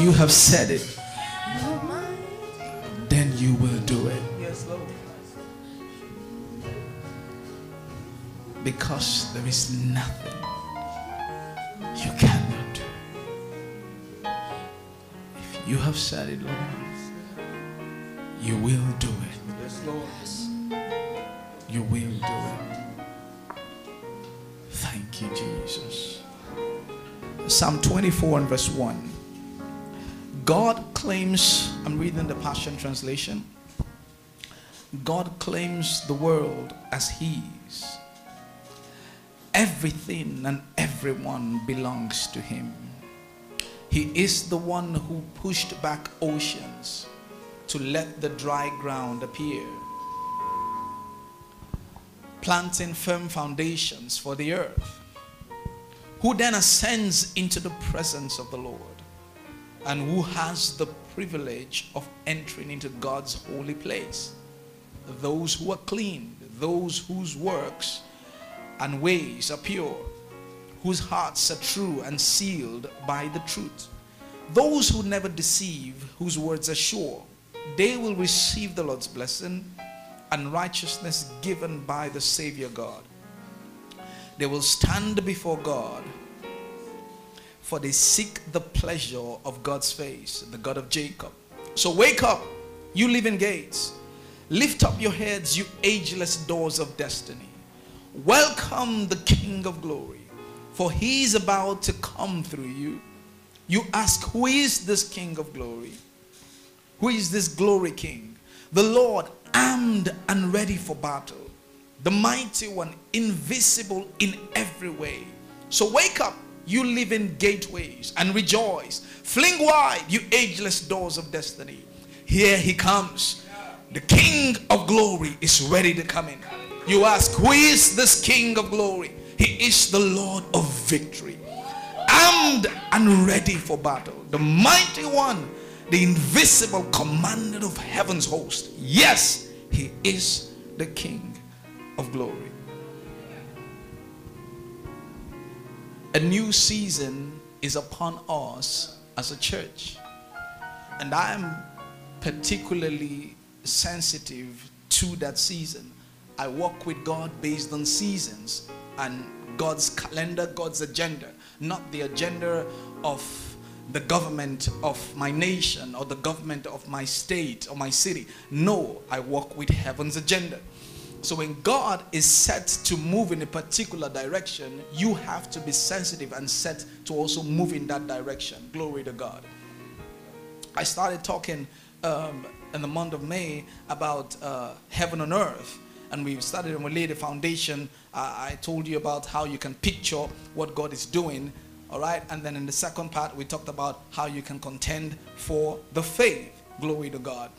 You have said it, then you will do it. Yes, Lord. Because there is nothing you cannot do. If you have said it, Lord, you will do it. Yes, Lord. You will do it. Thank you, Jesus. Psalm 24 and verse 1. God claims, I'm reading the Passion Translation. God claims the world as His. Everything and everyone belongs to Him. He is the one who pushed back oceans to let the dry ground appear, planting firm foundations for the earth, who then ascends into the presence of the Lord and who has the privilege of entering into God's holy place. Those who are clean, those whose works and ways are pure, whose hearts are true and sealed by the truth. Those who never deceive, whose words are sure, they will receive the Lord's blessing and righteousness given by the Savior God. They will stand before God for they seek the pleasure of God's face, the God of Jacob. So wake up, you living gates. Lift up your heads, you ageless doors of destiny. Welcome the King of glory, for he is about to come through you. You ask, Who is this King of glory? Who is this glory King? The Lord, armed and ready for battle, the mighty one, invisible in every way. So wake up you live in gateways and rejoice. Fling wide, you ageless doors of destiny. Here he comes. The King of glory is ready to come in. You ask, Who is this King of glory? He is the Lord of victory, armed and ready for battle. The mighty one, the invisible commander of heaven's host. Yes, he is the King of glory. A new season is upon us as a church. And I am particularly sensitive to that season. I walk with God based on seasons and God's calendar, God's agenda, not the agenda of the government of my nation or the government of my state or my city. No, I walk with heaven's agenda. So when God is set to move in a particular direction, you have to be sensitive and set to also move in that direction. Glory to God. I started talking um, in the month of May about uh, heaven and earth. And we started and we laid a foundation. Uh, I told you about how you can picture what God is doing. All right. And then in the second part, we talked about how you can contend for the faith. Glory to God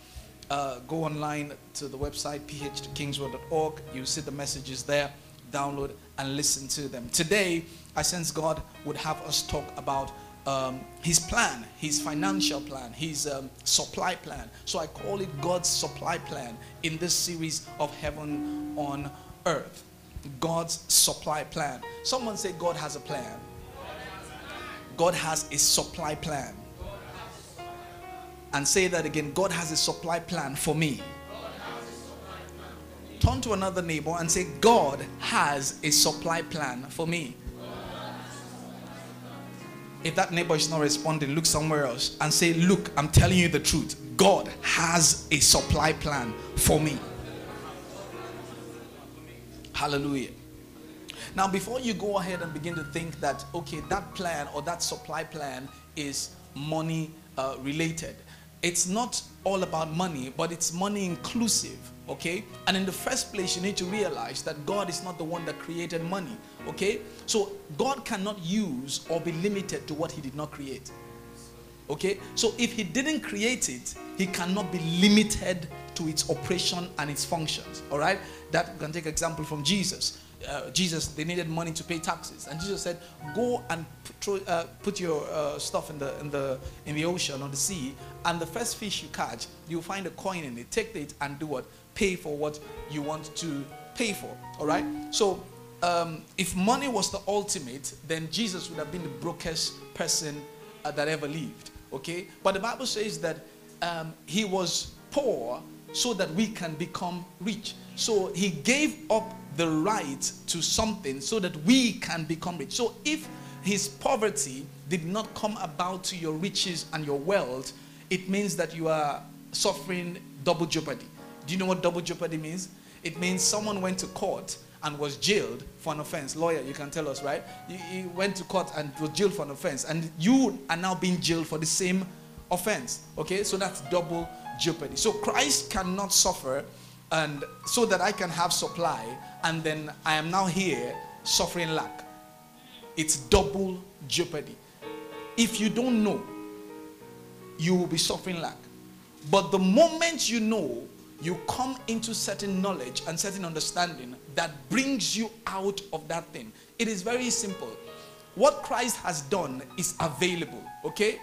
uh, go online to the website phkingsword.org. You see the messages there, download and listen to them. Today, I sense God would have us talk about um, his plan, his financial plan, his um, supply plan. So I call it God's supply plan in this series of Heaven on Earth. God's supply plan. Someone say, God has a plan. God has a supply plan and say that again God has a supply plan for me. Turn to another neighbor and say, God has a supply plan for me. If that neighbor is not responding, look somewhere else and say, Look, I'm telling you the truth. God has a supply plan for me. Hallelujah. Now, before you go ahead and begin to think that, okay, that plan or that supply plan is money uh, related, it's not all about money, but it's money inclusive. Okay? And in the first place, you need to realize that God is not the one that created money. Okay? So God cannot use or be limited to what He did not create. Okay? So if He didn't create it, He cannot be limited to its operation and its functions. All right? That can take example from Jesus. Uh, Jesus, they needed money to pay taxes, and Jesus said, "Go and put, uh, put your uh, stuff in the in the in the ocean or the sea, and the first fish you catch, you'll find a coin in it. Take it and do what? Pay for what you want to pay for. All right. So, um, if money was the ultimate, then Jesus would have been the brokest person uh, that ever lived. Okay. But the Bible says that um, he was poor so that we can become rich. So he gave up the right to something so that we can become rich. So if his poverty did not come about to your riches and your wealth, it means that you are suffering double jeopardy. Do you know what double jeopardy means? It means someone went to court and was jailed for an offense. Lawyer, you can tell us, right? He, went to court and was jailed for an offense, and you are now being jailed for the same offense. Okay, so that's double jeopardy. So Christ cannot suffer and so that I can have supply, and then I am now here suffering lack. It's double jeopardy. If you don't know, you will be suffering lack. But the moment you know, you come into certain knowledge and certain understanding that brings you out of that thing. It is very simple. What Christ has done is available, okay?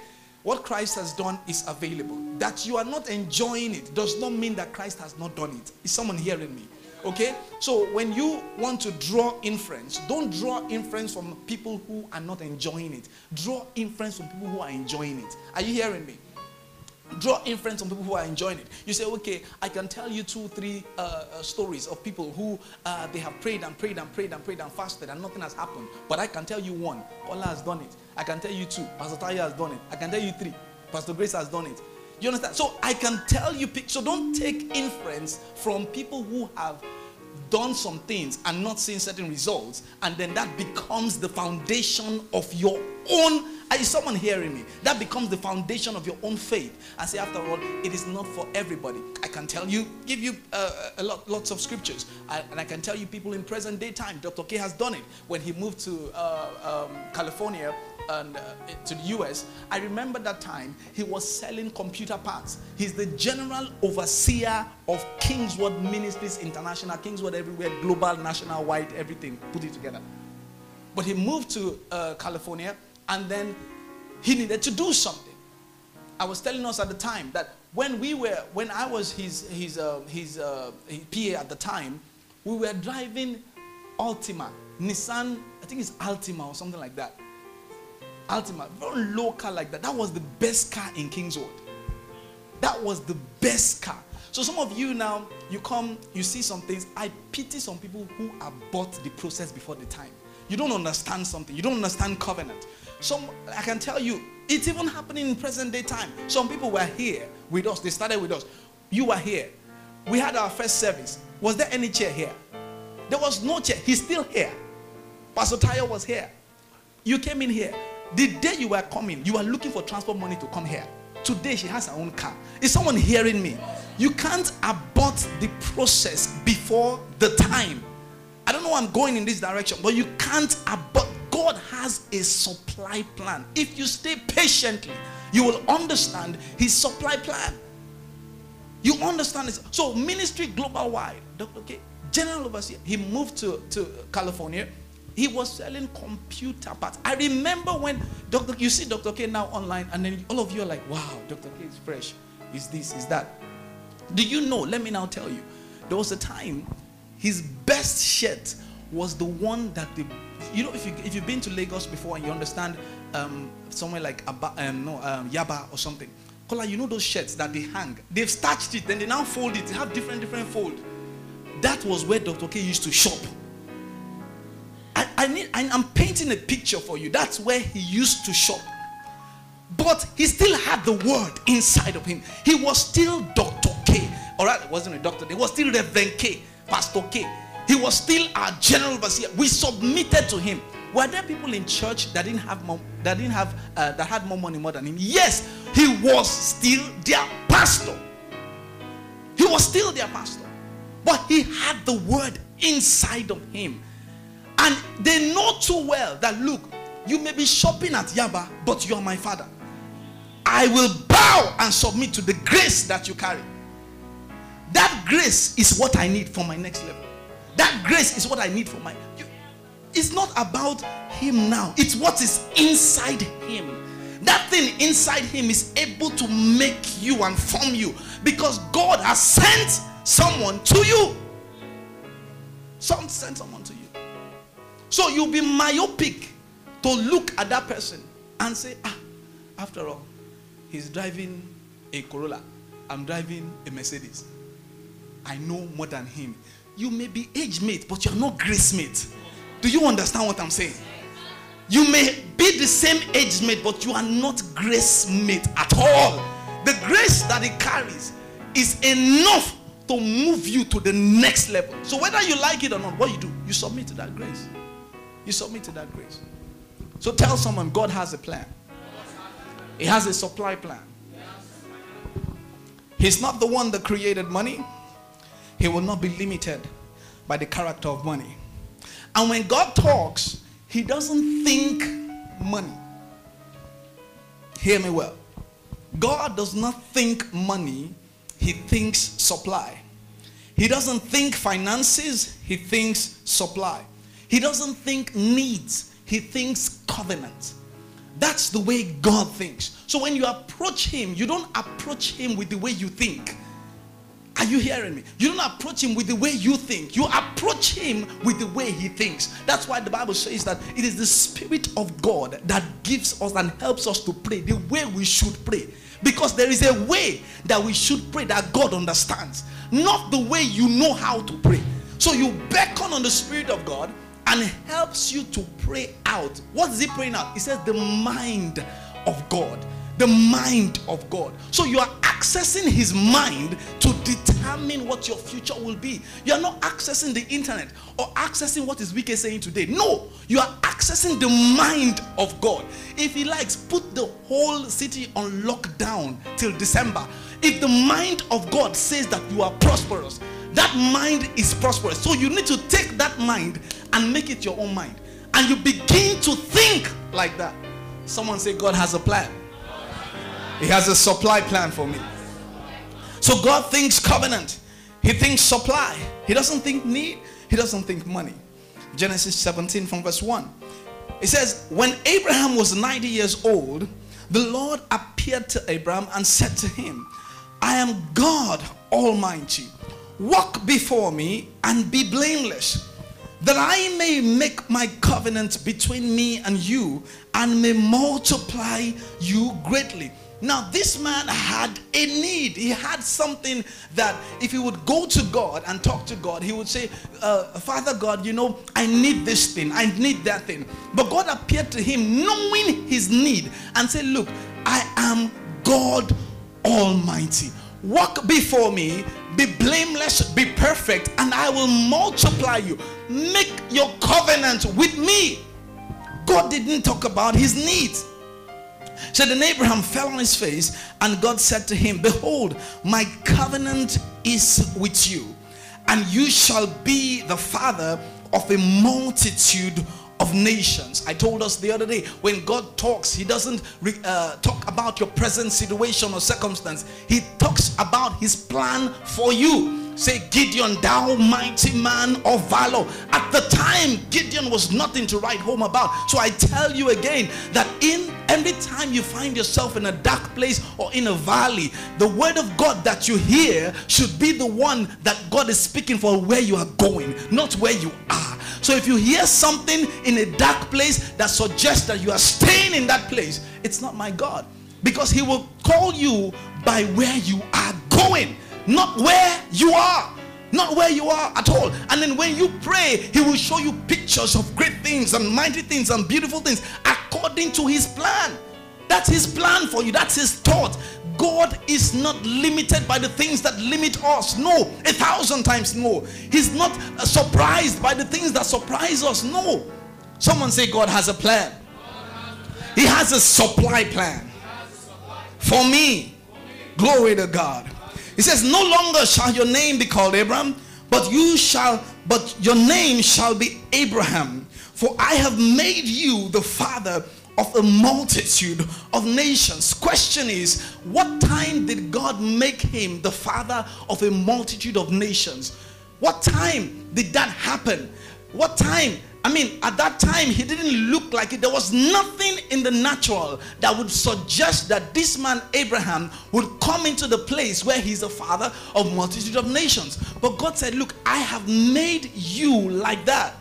What Christ has done is available. That you are not enjoying it does not mean that Christ has not done it. Is someone hearing me? Okay? So when you want to draw inference, don't draw inference from people who are not enjoying it. Draw inference from people who are enjoying it. Are you hearing me? draw inference from people who are enjoying it. You say, okay, I can tell you two, three uh, uh, stories of people who uh, they have prayed and prayed and prayed and prayed and fasted and nothing has happened. But I can tell you one, Allah has done it. I can tell you two, Pastor Tayo has done it. I can tell you three, Pastor Grace has done it. You understand? So I can tell you, so don't take inference from people who have done some things and not seen certain results, and then that becomes the foundation of your own. Is someone hearing me? That becomes the foundation of your own faith. I say, after all, it is not for everybody. I can tell you, give you uh, a lot, lots of scriptures, I, and I can tell you people in present day time. Dr. K has done it when he moved to uh, um, California and uh, to the US, I remember that time he was selling computer parts. He's the general overseer of Kingsword Ministries International, Kingsword everywhere, global, national, wide, everything, put it together. But he moved to uh, California and then he needed to do something. I was telling us at the time that when we were, when I was his, his, uh, his, uh, his PA at the time, we were driving Altima, Nissan, I think it's Altima or something like that Altima, very low car like that. That was the best car in Kingsword. That was the best car. So some of you now, you come, you see some things. I pity some people who abort the process before the time. You don't understand something. You don't understand covenant. Some, I can tell you, it's even happening in present day time. Some people were here with us. They started with us. You were here. We had our first service. Was there any chair here? There was no chair. He's still here. Pastor Tayo was here. You came in here. The day you were coming, you were looking for transport money to come here. Today, she has her own car. Is someone hearing me? You can't abort the process before the time. I don't know I'm going in this direction, but you can't abort. God has a supply plan. If you stay patiently, you will understand his supply plan. You understand this. So, ministry global wide, Dr. K, general overseer, he moved to, to California he was selling computer parts. I remember when Dr. You see Dr. K now online, and then all of you are like, wow, Dr. K is fresh. Is this, is that? Do you know? Let me now tell you. There was a time his best shirt was the one that the you know if you if you've been to Lagos before and you understand um, somewhere like Aba, um, no um, Yaba or something. Kola, you know those shirts that they hang. They've starched it, then they now fold it. They have different different fold. That was where Dr. K used to shop. I, I need, I, I'm painting a picture for you. That's where he used to shop. But he still had the word inside of him. He was still Dr. K. All right, it wasn't a doctor. He was still Reverend K, Pastor K. He was still our general overseer. We submitted to him. Were there people in church that didn't have more, that didn't have uh, that had more money more than him? Yes, he was still their pastor. He was still their pastor. But he had the word inside of him. And they know too well that look, you may be shopping at Yaba, but you are my father. I will bow and submit to the grace that you carry. That grace is what I need for my next level. That grace is what I need for my. You, it's not about him now, it's what is inside him. That thing inside him is able to make you and form you because God has sent someone to you. Some sent someone to you. So you'll be myopic to look at that person and say, ah, after all, he's driving a Corolla. I'm driving a Mercedes. I know more than him. You may be age mate, but you're not grace mate. Do you understand what I'm saying? You may be the same age mate, but you are not grace mate at all. The grace that it carries is enough to move you to the next level. So whether you like it or not, what you do, you submit to that grace. You submit to that grace. So tell someone God has a plan. He has a supply plan. He's not the one that created money. He will not be limited by the character of money. And when God talks, he doesn't think money. Hear me well. God does not think money, he thinks supply. He doesn't think finances, he thinks supply. He doesn't think needs, he thinks covenant. That's the way God thinks. So when you approach him, you don't approach him with the way you think. Are you hearing me? You don't approach him with the way you think. You approach him with the way he thinks. That's why the Bible says that it is the Spirit of God that gives us and helps us to pray the way we should pray. Because there is a way that we should pray that God understands, not the way you know how to pray. So you beckon on the Spirit of God and helps you to pray out. What is he praying out? He says, The mind of God the mind of God. So you are accessing his mind to determine what your future will be. You are not accessing the internet or accessing what is Wike saying today. No, you are accessing the mind of God. If he likes, put the whole city on lockdown till December. If the mind of God says that you are prosperous, that mind is prosperous. So you need to take that mind and make it your own mind. And you begin to think like that. Someone say, God has a plan. He has a supply plan for me. So God thinks covenant. He thinks supply. He doesn't think need. He doesn't think money. Genesis 17 from verse 1. It says, When Abraham was 90 years old, the Lord appeared to Abraham and said to him, I am God Almighty. Walk before me and be blameless, that I may make my covenant between me and you and may multiply you greatly. Now, this man had a need. He had something that if he would go to God and talk to God, he would say, uh, Father God, you know, I need this thing, I need that thing. But God appeared to him knowing his need and said, Look, I am God Almighty. Walk before me, be blameless, be perfect, and I will multiply you. Make your covenant with me. God didn't talk about his needs. So then Abraham fell on his face, and God said to him, Behold, my covenant is with you, and you shall be the father of a multitude of nations. I told us the other day when God talks, He doesn't uh, talk about your present situation or circumstance, He talks about His plan for you. Say, Gideon, thou mighty man of valor. At the time, Gideon was nothing to write home about. So I tell you again that in every time you find yourself in a dark place or in a valley, the word of God that you hear should be the one that God is speaking for where you are going, not where you are. So if you hear something in a dark place that suggests that you are staying in that place, it's not my God. Because he will call you by where you are going not where you are not where you are at all. And then when you pray he will show you pictures of great things and mighty things and beautiful things according to his plan. That's his plan for you. That's his thought. God is not limited by the things that limit us. No a thousand times no. He's not uh, surprised by the things that surprise us. No. Someone say god has a plan. He has a supply plan. For me. Glory to God. He says, No longer shall your name be called Abram, but you shall, but your name shall be Abraham. For I have made you the father of a multitude of nations. Question is, what time did God make him the father of a multitude of nations? What time did that happen? What time? I mean, at that time, he didn't look like it. There was nothing in the natural that would suggest that this man, Abraham, would come into the place where he's the father of multitude of nations. But God said, Look, I have made you like that.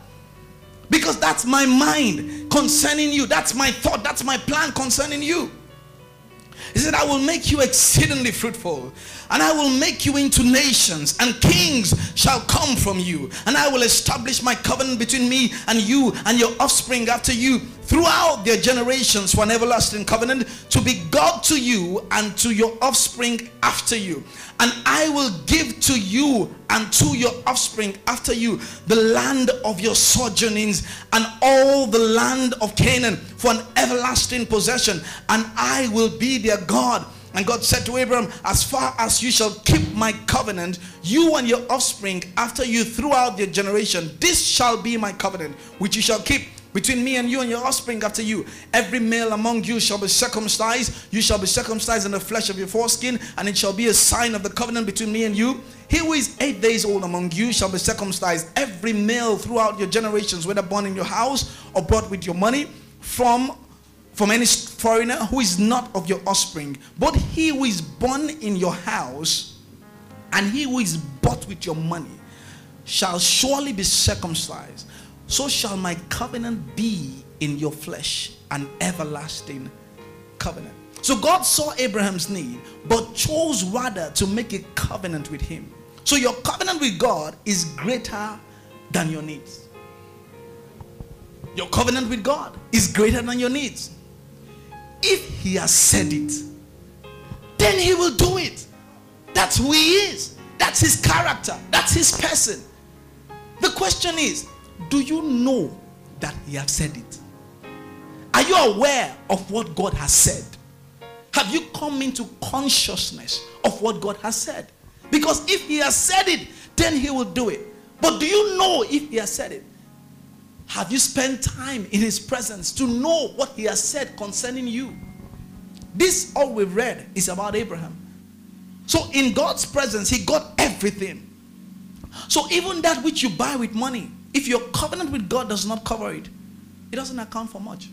Because that's my mind concerning you. That's my thought. That's my plan concerning you. He said, I will make you exceedingly fruitful, and I will make you into nations, and kings shall come from you. And I will establish my covenant between me and you and your offspring after you throughout their generations for an everlasting covenant to be God to you and to your offspring after you. And I will give to you and to your offspring after you the land of your sojournings and all the land of Canaan for an everlasting possession. And I will be their God. And God said to Abraham, As far as you shall keep my covenant, you and your offspring after you throughout their generation, this shall be my covenant, which you shall keep between me and you and your offspring after you. Every male among you shall be circumcised. You shall be circumcised in the flesh of your foreskin, and it shall be a sign of the covenant between me and you. He who is eight days old among you shall be circumcised. Every male throughout your generations, whether born in your house or bought with your money, from from any foreigner who is not of your offspring, but he who is born in your house and he who is bought with your money shall surely be circumcised so shall my covenant be in your flesh, an everlasting covenant. So God saw Abraham's need, but chose rather to make a covenant with him. So your covenant with God is greater than your needs. Your covenant with God is greater than your needs. If he has said it, then he will do it. That's who he is. That's his character. That's his person. The question is, do you know that he has said it? Are you aware of what God has said? Have you come into consciousness of what God has said? Because if he has said it, then he will do it. But do you know if he has said it? Have you spent time in his presence to know what he has said concerning you? This all we've read is about Abraham. So in God's presence, he got everything. So even that which you buy with money, if your covenant with God does not cover it, it doesn't account for much.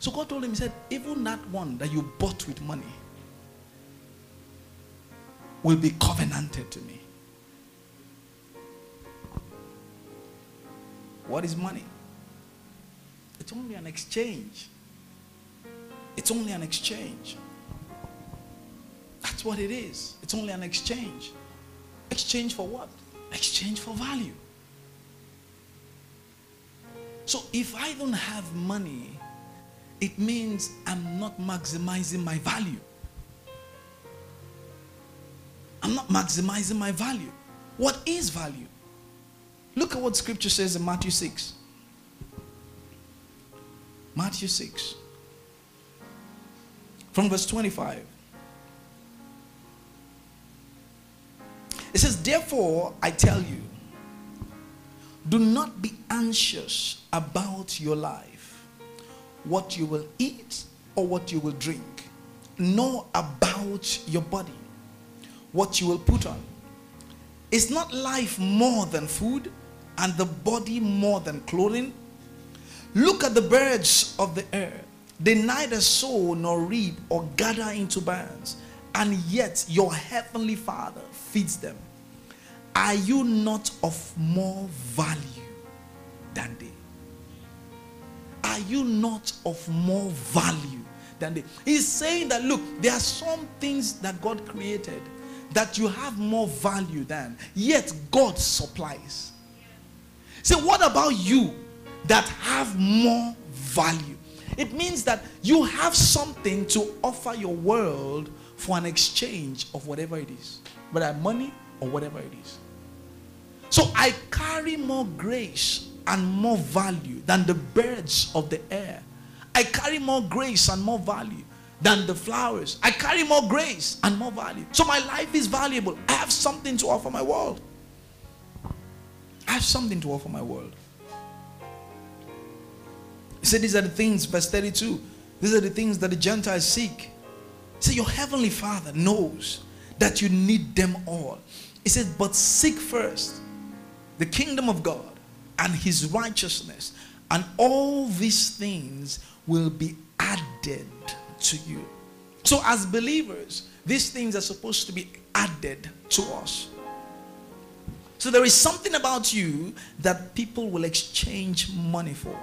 So God told him, He said, even that one that you bought with money will be covenanted to me. What is money? It's only an exchange. It's only an exchange. That's what it is. It's only an exchange. Exchange for what? Exchange for value. So if I don't have money, it means I'm not maximizing my value. I'm not maximizing my value. What is value? Look at what scripture says in Matthew 6. Matthew 6. From verse 25. It says, Therefore, I tell you, do not be anxious about your life, what you will eat or what you will drink, nor about your body, what you will put on. Is not life more than food, and the body more than clothing? Look at the birds of the air. They neither sow nor reap or gather into barns, and yet your heavenly Father feeds them. Are you not of more value than they? Are you not of more value than they? He's saying that look, there are some things that God created that you have more value than, yet God supplies. So, what about you that have more value? It means that you have something to offer your world for an exchange of whatever it is, whether money or whatever it is. So I carry more grace and more value than the birds of the air. I carry more grace and more value than the flowers. I carry more grace and more value. So my life is valuable. I have something to offer my world. I have something to offer my world. He said, These are the things, verse 32. These are the things that the Gentiles seek. So your heavenly Father knows that you need them all. He says, But seek first the kingdom of God and his righteousness, and all these things will be added to you. So, as believers, these things are supposed to be added to us. So, there is something about you that people will exchange money for.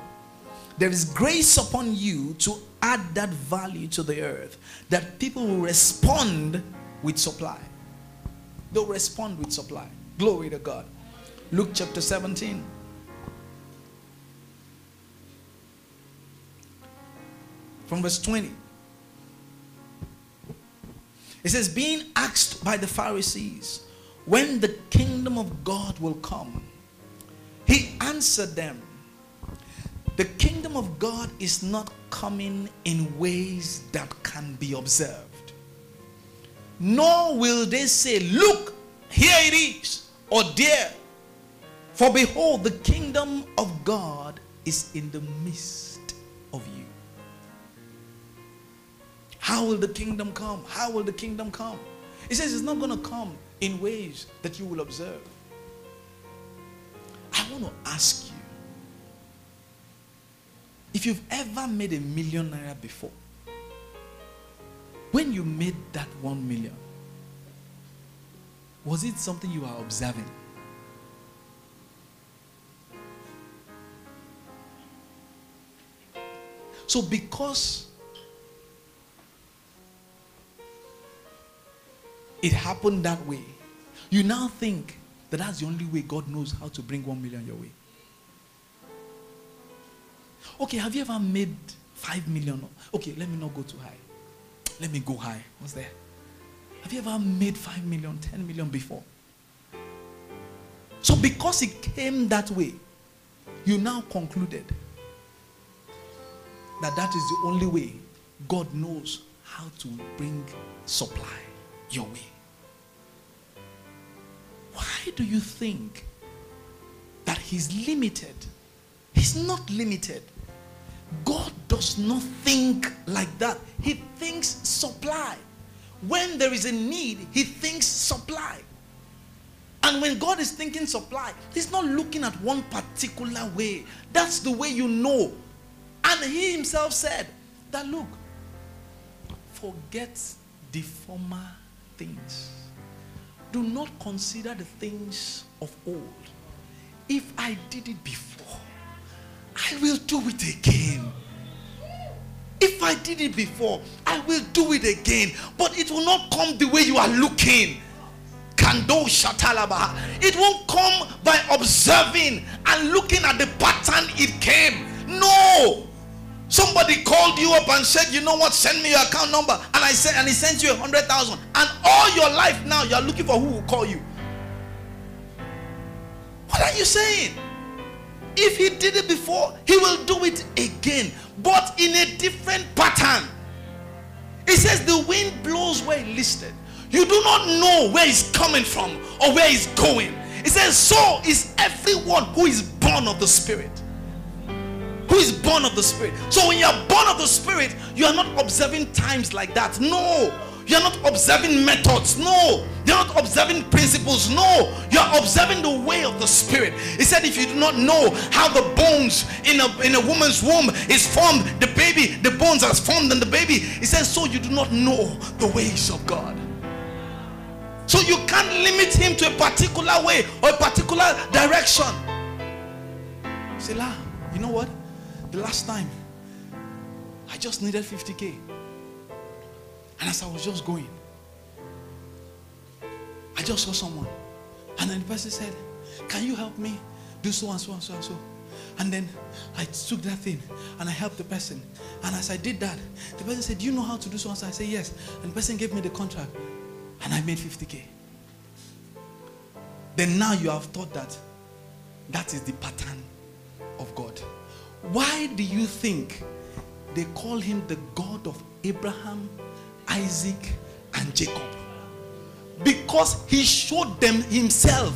There is grace upon you to add that value to the earth that people will respond with supply. They'll respond with supply. Glory to God. Luke chapter 17. From verse 20. It says, being asked by the Pharisees when the kingdom of God will come, he answered them, The kingdom of God is not coming in ways that can be observed. Nor will they say, Look, here it is, or there. For behold, the kingdom of God is in the midst of you. How will the kingdom come? How will the kingdom come? He says it's not going to come in ways that you will observe. I want to ask you if you've ever made a million naira before, when you made that one million, was it something you are observing? So, because it happened that way, you now think that that's the only way God knows how to bring one million your way. Okay, have you ever made five million? Okay, let me not go too high. Let me go high. What's there? Have you ever made five million, ten million before? So, because it came that way, you now concluded that that is the only way God knows how to bring supply your way. Why do you think that He's limited? He's not limited. God does not think like that. He thinks supply. When there is a need, He thinks supply. And when God is thinking supply, He's not looking at one particular way. That's the way you know. And He Himself said that look, forget the former things. Do not consider the things of old. If I did it before, I will do it again. If I did it before, I will do it again. But it will not come the way you are looking. Kando shatalaba. It won't come by observing and looking at the pattern it came. No. Somebody called you up and said, "You know what? Send me your account number." And I said, and he sent you a hundred thousand. And all your life now, you are looking for who will call you. What are you saying? If he did it before, he will do it again, but in a different pattern. He says the wind blows where it listed. You do not know where it's coming from or where it's going. He says, So is everyone who is born of the Spirit. Who is born of the Spirit. So when you are born of the Spirit, you are not observing times like that. No. You're not observing methods. No. You're not observing principles. No. You're observing the way of the Spirit. He said, if you do not know how the bones in a, in a woman's womb is formed, the baby, the bones are formed in the baby. He says, so you do not know the ways of God. So you can't limit him to a particular way or a particular direction. Say, La, you know what? The last time I just needed 50k. And as I was just going, I just saw someone. And then the person said, Can you help me do so and so and so and so? And then I took that thing and I helped the person. And as I did that, the person said, Do you know how to do so and so? I said, Yes. And the person gave me the contract. And I made 50k. Then now you have thought that that is the pattern of God. Why do you think they call him the God of Abraham, Isaac, and Jacob. Because he showed them himself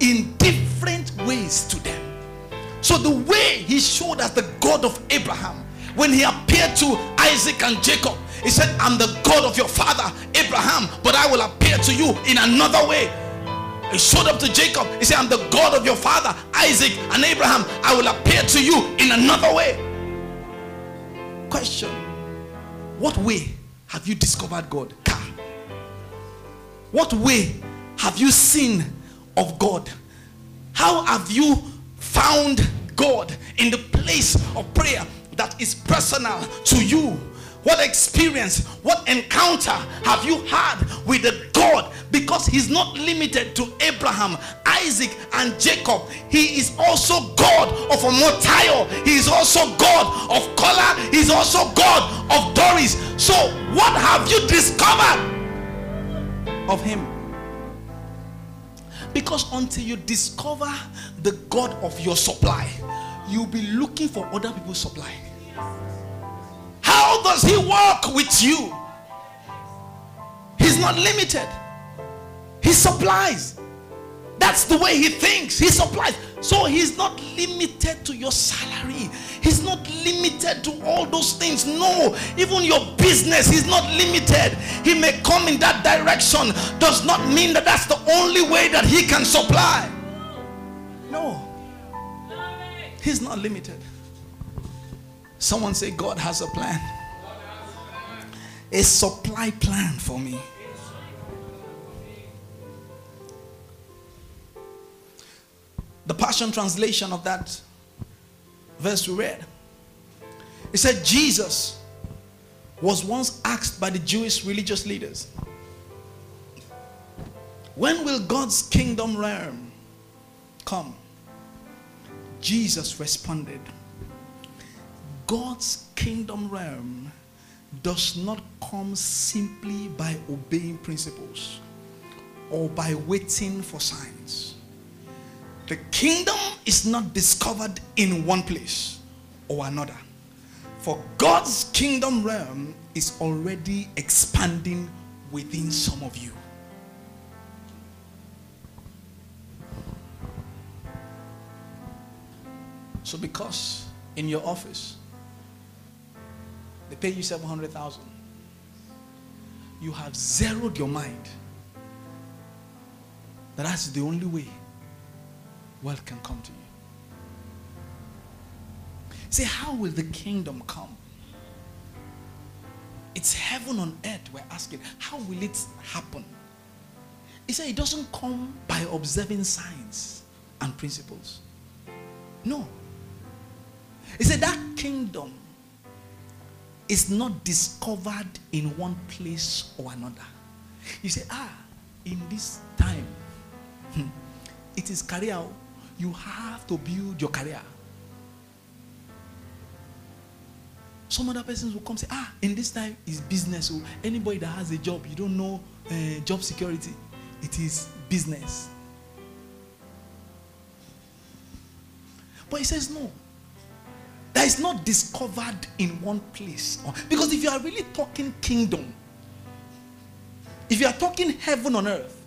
in different ways to them. So the way he showed as the God of Abraham, when he appeared to Isaac and Jacob, he said, I'm the God of your father, Abraham, but I will appear to you in another way. He showed up to Jacob. He said, I'm the God of your father, Isaac and Abraham. I will appear to you in another way. Question What way have you discovered God? Car. What way have you seen of God? How have you found God in the place of prayer that is personal to you? What experience, what encounter have you had with the God? Because He's not limited to Abraham, Isaac, and Jacob. He is also God of Omotayo. He is also God of Kola. He's also God of Doris. So, what have you discovered of Him? Because until you discover the God of your supply, you'll be looking for other people's supply. How does He work with you? He's not limited, He supplies. That's the way He thinks. He supplies. So He's not limited to your salary, He's not limited to all those things. No, even your business, He's not limited. He may come in that direction, does not mean that that's the only way that He can supply. No, He's not limited. Someone say, God has a plan. A supply plan for me. The Passion translation of that verse we read. It said, Jesus was once asked by the Jewish religious leaders, When will God's kingdom realm come? Jesus responded, God's kingdom realm does not come simply by obeying principles or by waiting for signs. The kingdom is not discovered in one place or another. For God's kingdom realm is already expanding within some of you. So, because in your office they pay you 700,000, you have zeroed your mind that that's the only way wealth can come to you. Say, how will the kingdom come? It's heaven on earth. We're asking, how will it happen? He said, it doesn't come by observing signs and principles. No. He said, that kingdom is not discovered in one place or another. You say, ah, in this time, hmm, it is career. You have to build your career. Some other persons will come say, ah, in this time is business. So anybody that has a job, you don't know uh, job security. It is business. But he says no that is not discovered in one place. Oh, because if you are really talking kingdom, if you are talking heaven on earth,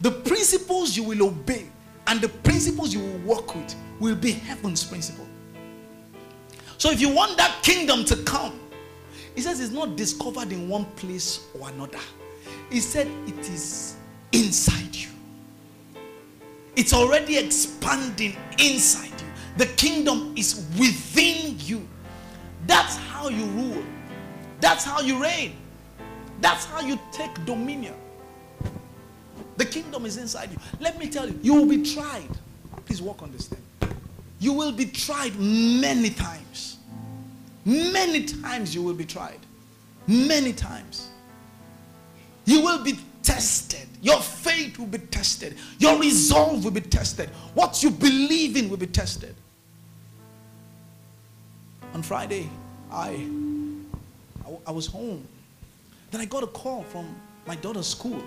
the principles you will obey and the principles you will work with will be heaven's principle. So if you want that kingdom to come, he says it's not discovered in one place or another. He said it is inside you. It's already expanding inside you. The kingdom is within you. That's how you rule. That's how you reign. That's how you take dominion. The kingdom is inside you. Let me tell you, you will be tried. Please walk on this thing. You will be tried many times. Many times you will be tried. Many times. You will be tested. Your faith will be tested. Your resolve will be tested. What you believe in will be tested. On Friday, I, I, was home. Then I got a call from my daughter's school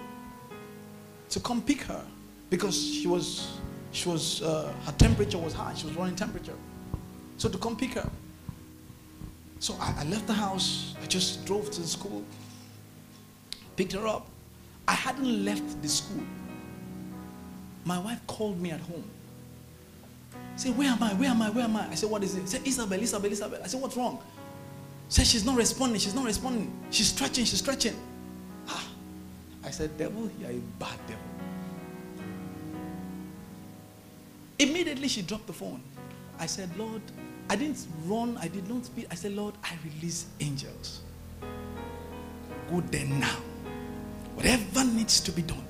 to come pick her because she was, she was, uh, her temperature was high. She was running temperature. So to come pick her. So I, I left the house. I just drove to the school, picked her up. I hadn't left the school. My wife called me at home. Say, where am I? Where am I? Where am I? I said, what is it? Say, Isabel, Isabel, Isabel. I said, what's wrong? Say, she's not responding. She's not responding. She's stretching. She's stretching. Ah. I said, devil, you're a bad devil. Immediately she dropped the phone. I said, Lord, I didn't run, I did not speak. I said, Lord, I release angels. Go there now. Whatever needs to be done,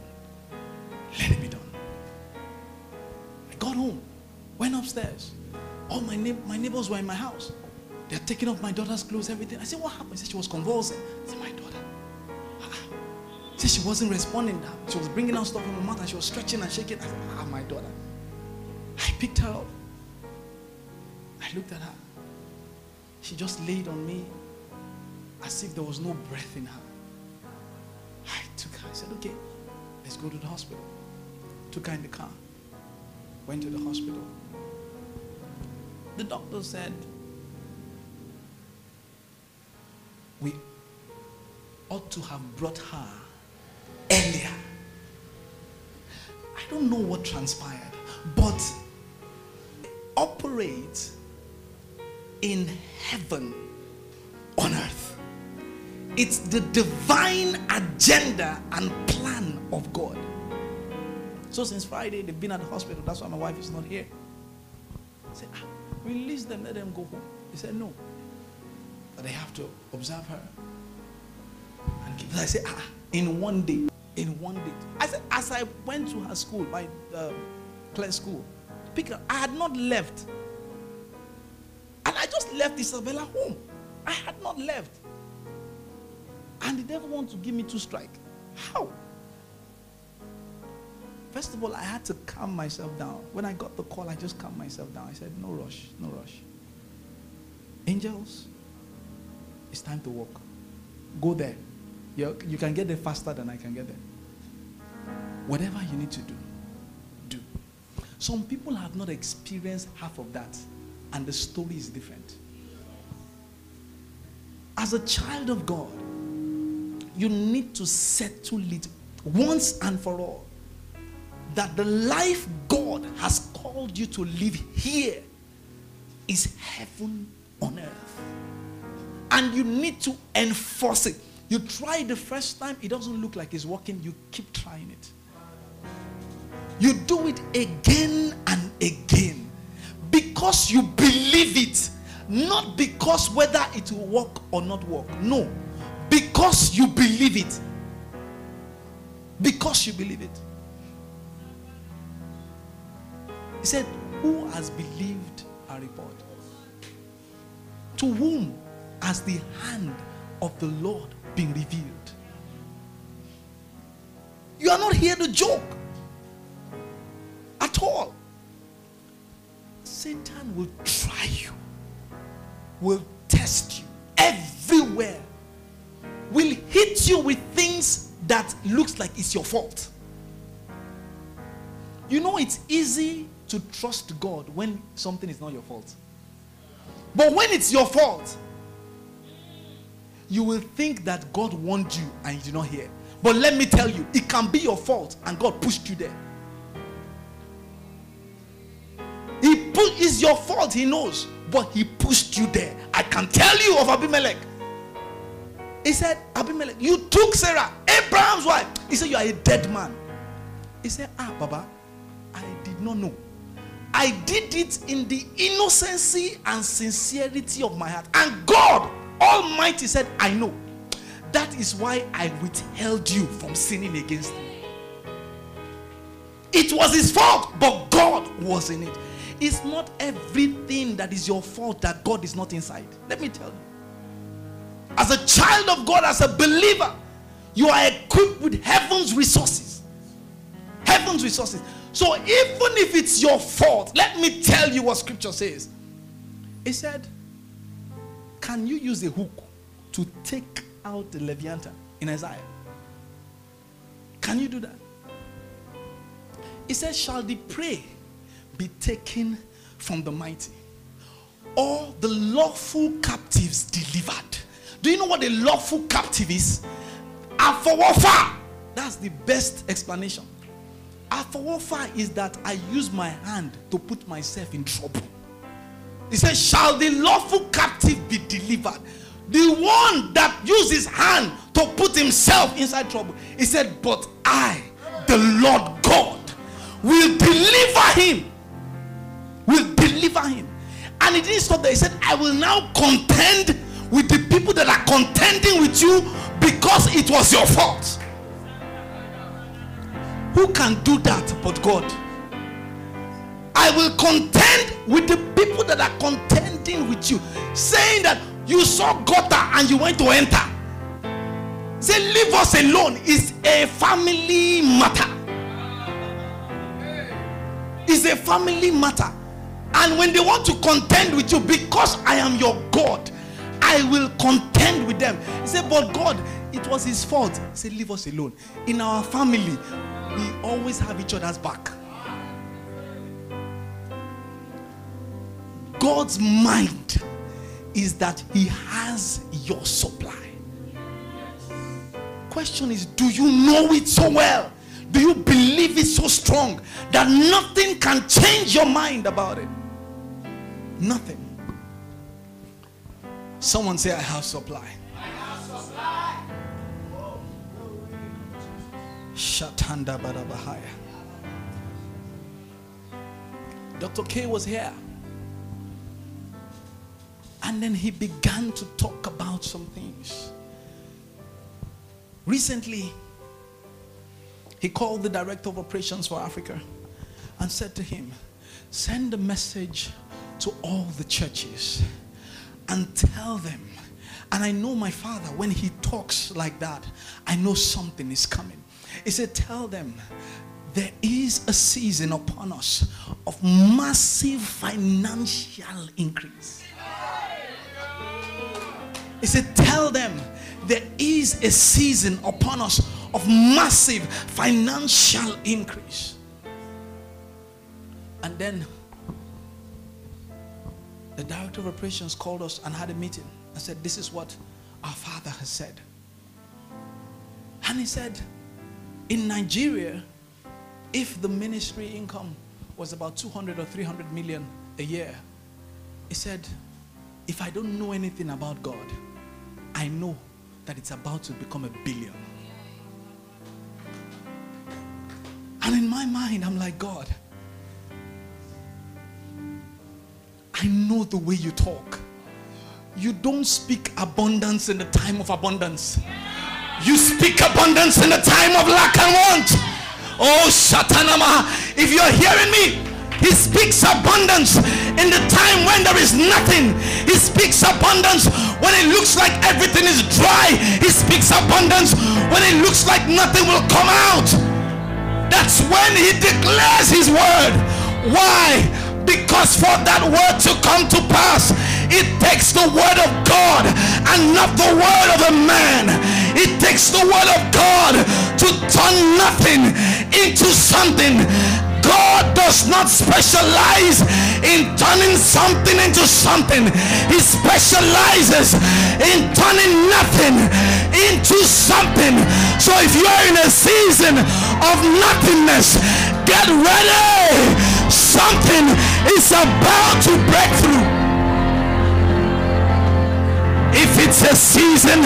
let it be done. I got home, went upstairs. All my, my neighbors were in my house. They're taking off my daughter's clothes, everything. I said, What happened? She said she was convulsing. I said, My daughter. Ah. She said she wasn't responding. She was bringing out stuff in her mouth and she was stretching and shaking. I said, Ah, my daughter. I picked her up. I looked at her. She just laid on me as if there was no breath in her. I took her. I said, okay, let's go to the hospital. Took her in the car. Went to the hospital. The doctor said, we ought to have brought her earlier. I don't know what transpired, but operate in heaven on earth. It's the divine agenda and plan of God. So since Friday, they've been at the hospital. That's why my wife is not here. I said, ah, release them, let them go home. He said, no. But they have to observe her. And I said, ah, in one day, in one day. I said, as I went to her school, my uh, Claire school, pick her, I had not left. And I just left Isabella home. I had not left. And the devil wanted to give me two strike. How? First of all, I had to calm myself down. When I got the call, I just calmed myself down. I said, no rush, no rush. Angels, it's time to walk. Go there. you you can get there faster than I can get there. Whatever you need to do, do. Some people have not experienced half of that and the story is different. As a child of God, you need to settle it once and for all that the life God has called you to live here is heaven on earth. And you need to enforce it. You try the first time, it doesn't look like it's working, you keep trying it. You do it again and again because you believe it, not because whether it will work or not work. No, because you believe it. Because you believe it. He said, Who has believed our report? To whom has the hand of the Lord been revealed? You are not here to joke at all. Satan will try you, will test you everywhere, will hit you with things that looks like it's your fault. You know it's easy to trust God when something is not your fault. But when it's your fault, you will think that God warned you and you did not hear. But let me tell you, it can be your fault and God pushed you there. He put it's your fault, he knows, but he pushed you there. I can tell you of Abimelech. He said, Abimelech, you took Sarah, Abraham's wife. He said, You are a dead man. He said, Ah, Baba, I did not know. I did it in the innocency and sincerity of my heart. And God Almighty said, I know. That is why I withheld you from sinning against me. It was his fault, but God was in it. It's not everything that is your fault that God is not inside. Let me tell you. As a child of God, as a believer, you are equipped with heaven's resources. Heaven's resources. So even if it's your fault, let me tell you what scripture says. It said, Can you use a hook to take out the Leviathan in Isaiah? Can you do that? It says, Shall the prey be taken from the mighty? or the lawful captives delivered. Do you know what a lawful captive is? Afawafa. That's the best explanation. Afawafa is that I use my hand to put myself in trouble. He says, Shall the lawful captive be delivered? The one that used his hand to put himself inside trouble. He said, But I, the Lord God, will deliver him. Will deliver him. And he didn't stop there. He said, I will now contend with the people that are contending with you because it was your fault. Who can do that but God? I will contend with the people that are contending with you, saying that you saw gutter and you went to enter. Say, leave us alone. It's a family matter. It's a family matter. And when they want to contend with you, because I am your God, I will contend with them. He said, But God, it was his fault. Said, Leave us alone. In our family, we always have each other's back. God's mind is that He has your supply. Question is Do you know it so well? Do you believe it so strong that nothing can change your mind about it? Nothing. Someone say, I have supply. Shatanda Badabahaya. Dr. K was here. And then he began to talk about some things. Recently, he called the director of operations for Africa and said to him, Send a message to all the churches and tell them. And I know my father, when he talks like that, I know something is coming. He said, Tell them there is a season upon us of massive financial increase. He said, Tell them there is a season upon us of massive financial increase. And then the director of operations called us and had a meeting and said, This is what our father has said. And he said, In Nigeria, if the ministry income was about 200 or 300 million a year, he said, If I don't know anything about God, I know that it's about to become a billion. And in my mind, I'm like, God, I know the way you talk. You don't speak abundance in the time of abundance. You speak abundance in the time of lack and want. Oh, Shatanama, if you're hearing me, he speaks abundance in the time when there is nothing. He speaks abundance when it looks like everything is dry. He speaks abundance when it looks like nothing will come out. That's when he declares his word. Why? Because for that word to come to pass, it takes the word of God and not the word of a man. It takes the word of God to turn nothing into something. God does not specialize in turning something into something. He specializes in turning nothing into something. So if you are in a season of nothingness, get ready. Something is about to break through. If it's a season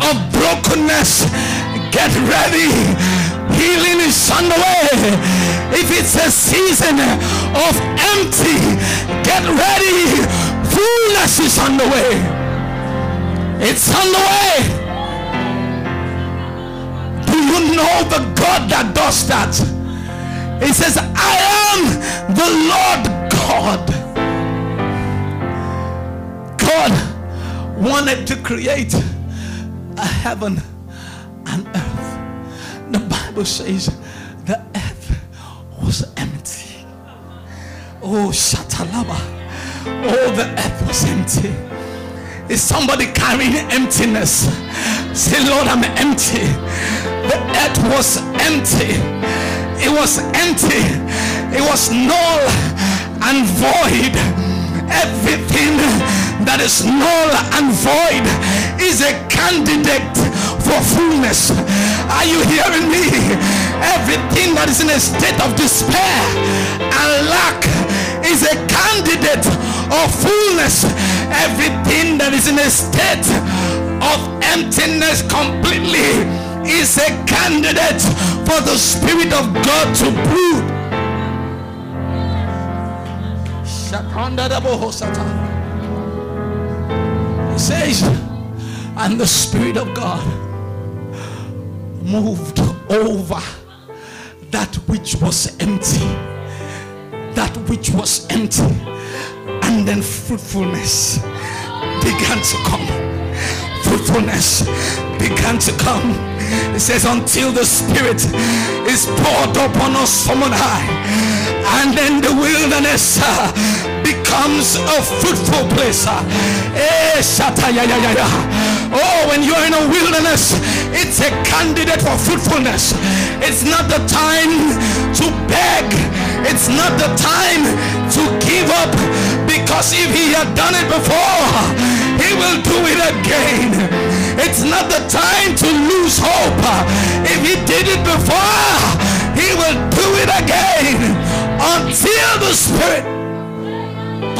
of brokenness, get ready. Healing is on the way. If it's a season of empty, get ready. Fullness is on the way. It's on the way. Do you know the God that does that? He says, I am the Lord God. God wanted to create a heaven and earth. The Bible says the earth was empty. Oh, Shatalaba. Oh, the earth was empty. Is somebody carrying emptiness? Say, Lord, I'm empty. The earth was empty. It was empty. It was null and void. Everything that is null and void is a candidate for fullness. Are you hearing me? Everything that is in a state of despair and lack is a candidate of fullness. Everything that is in a state of emptiness completely is a candidate for the Spirit of God to brood. Says, and the Spirit of God moved over that which was empty. That which was empty. And then fruitfulness began to come. Fruitfulness began to come. It says, until the Spirit is poured upon us from on high and then the wilderness uh, becomes a fruitful place. Eh, oh, when you're in a wilderness, it's a candidate for fruitfulness. It's not the time to beg. It's not the time to give up because if he had done it before, he will do it again. It's not the time to lose hope. If he did it before, he will do it again until the Spirit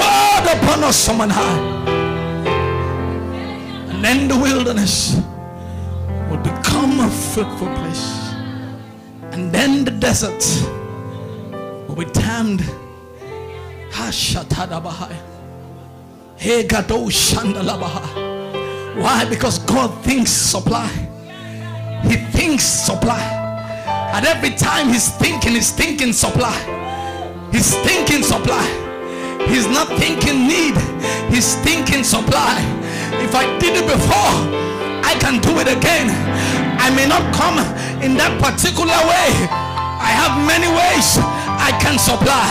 poured upon us from high. And then the wilderness will become a fruitful place. And then the desert will be termed Why? Because God thinks supply. He thinks supply. And every time he's thinking, he's thinking supply. He's thinking supply. He's not thinking need. He's thinking supply. If I did it before, I can do it again. I may not come in that particular way. I have many ways I can supply.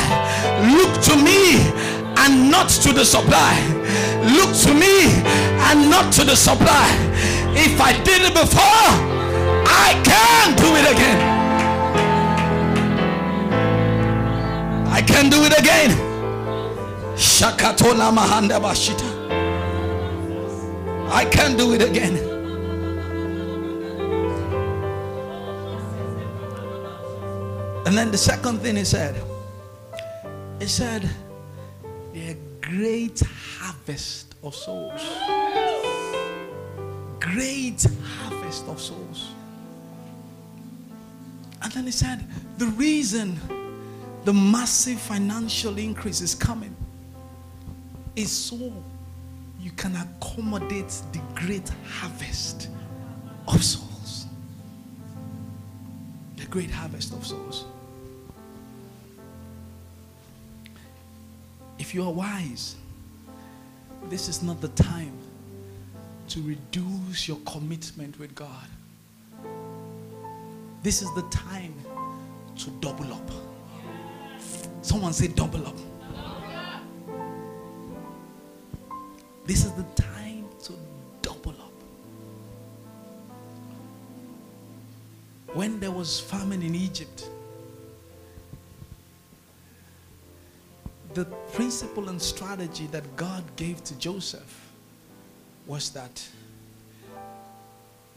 Look to me and not to the supply. Look to me and not to the supply. If I did it before, I can do it again. I can do it again. Shakatola Mahanda Bashita. I can't do it again. And then the second thing he said, he said, a great harvest of souls. Great harvest of souls. And then he said, the reason the massive financial increase is coming is so you can accommodate the great harvest of souls. The great harvest of souls. If you are wise, this is not the time to reduce your commitment with God. This is the time to double up. Someone say double up. This is the time to double up. When there was famine in Egypt, the principle and strategy that God gave to Joseph was that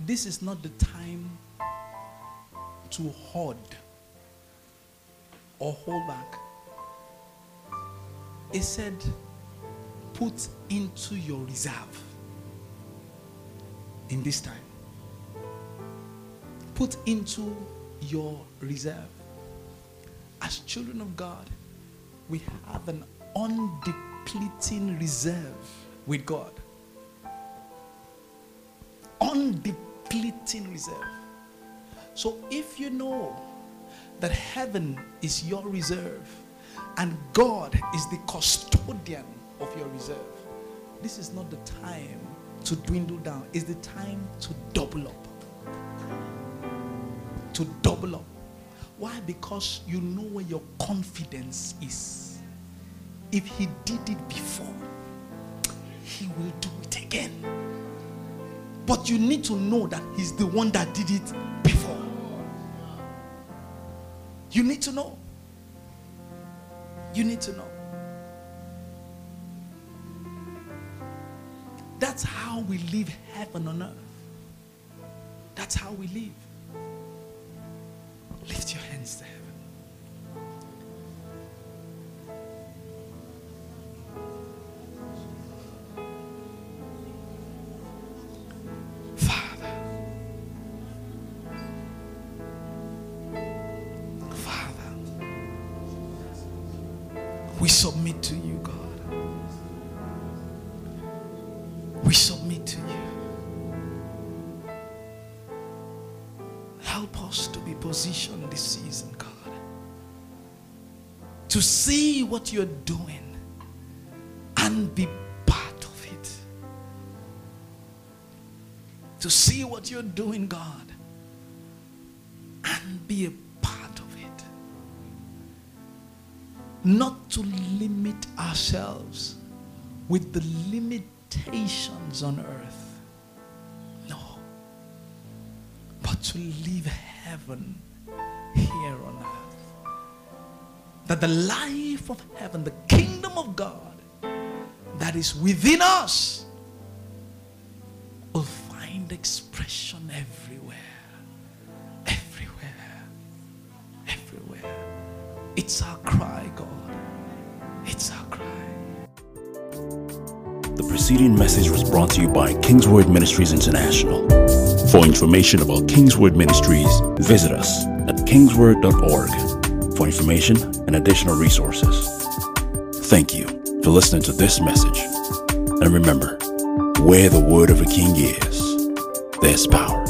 this is not the time to hoard or hold back. It said, put into your reserve in this time. Put into your reserve. As children of God, we have an undepleting reserve with God. Undepleting reserve. So if you know that heaven is your reserve, and God is the custodian of your reserve. This is not the time to dwindle down, it's the time to double up. To double up. Why? Because you know where your confidence is. If He did it before, He will do it again. But you need to know that He's the one that did it before. You need to know. You need to know. That's how we live heaven on earth. That's how we live. Lift your hands to us to be positioned this season, God. To see what you're doing and be part of it. To see what you're doing, God, and be a part of it. Not to limit ourselves with the limitations on earth. No. But to live heaven here on earth. That the life of heaven, the kingdom of God that is within us will find expression everywhere. Everywhere. Everywhere. It's our cry, God. It's our cry. The preceding message was brought to you by Kingsword Ministries International. For information about Kingsword Ministries, visit us at kingsword.org for information and additional resources. Thank you for listening to this message. And remember, where the word of a king is, there's power.